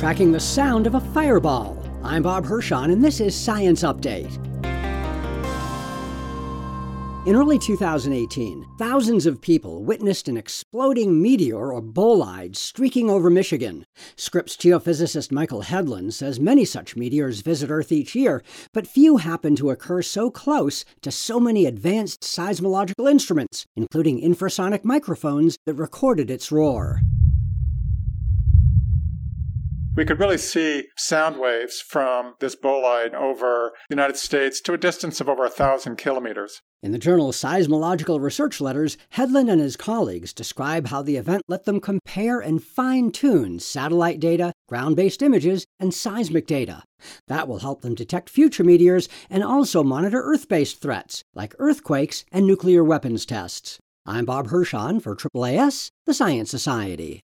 tracking the sound of a fireball. I'm Bob Hirschon, and this is Science Update. In early 2018, thousands of people witnessed an exploding meteor or bolide streaking over Michigan. Scripps geophysicist Michael Hedlin says many such meteors visit Earth each year, but few happen to occur so close to so many advanced seismological instruments, including infrasonic microphones that recorded its roar we could really see sound waves from this bolide over the United States to a distance of over a thousand kilometers. In the journal Seismological Research Letters, Hedlin and his colleagues describe how the event let them compare and fine tune satellite data, ground based images, and seismic data. That will help them detect future meteors and also monitor Earth based threats like earthquakes and nuclear weapons tests. I'm Bob Hirschon for AAAS, the Science Society.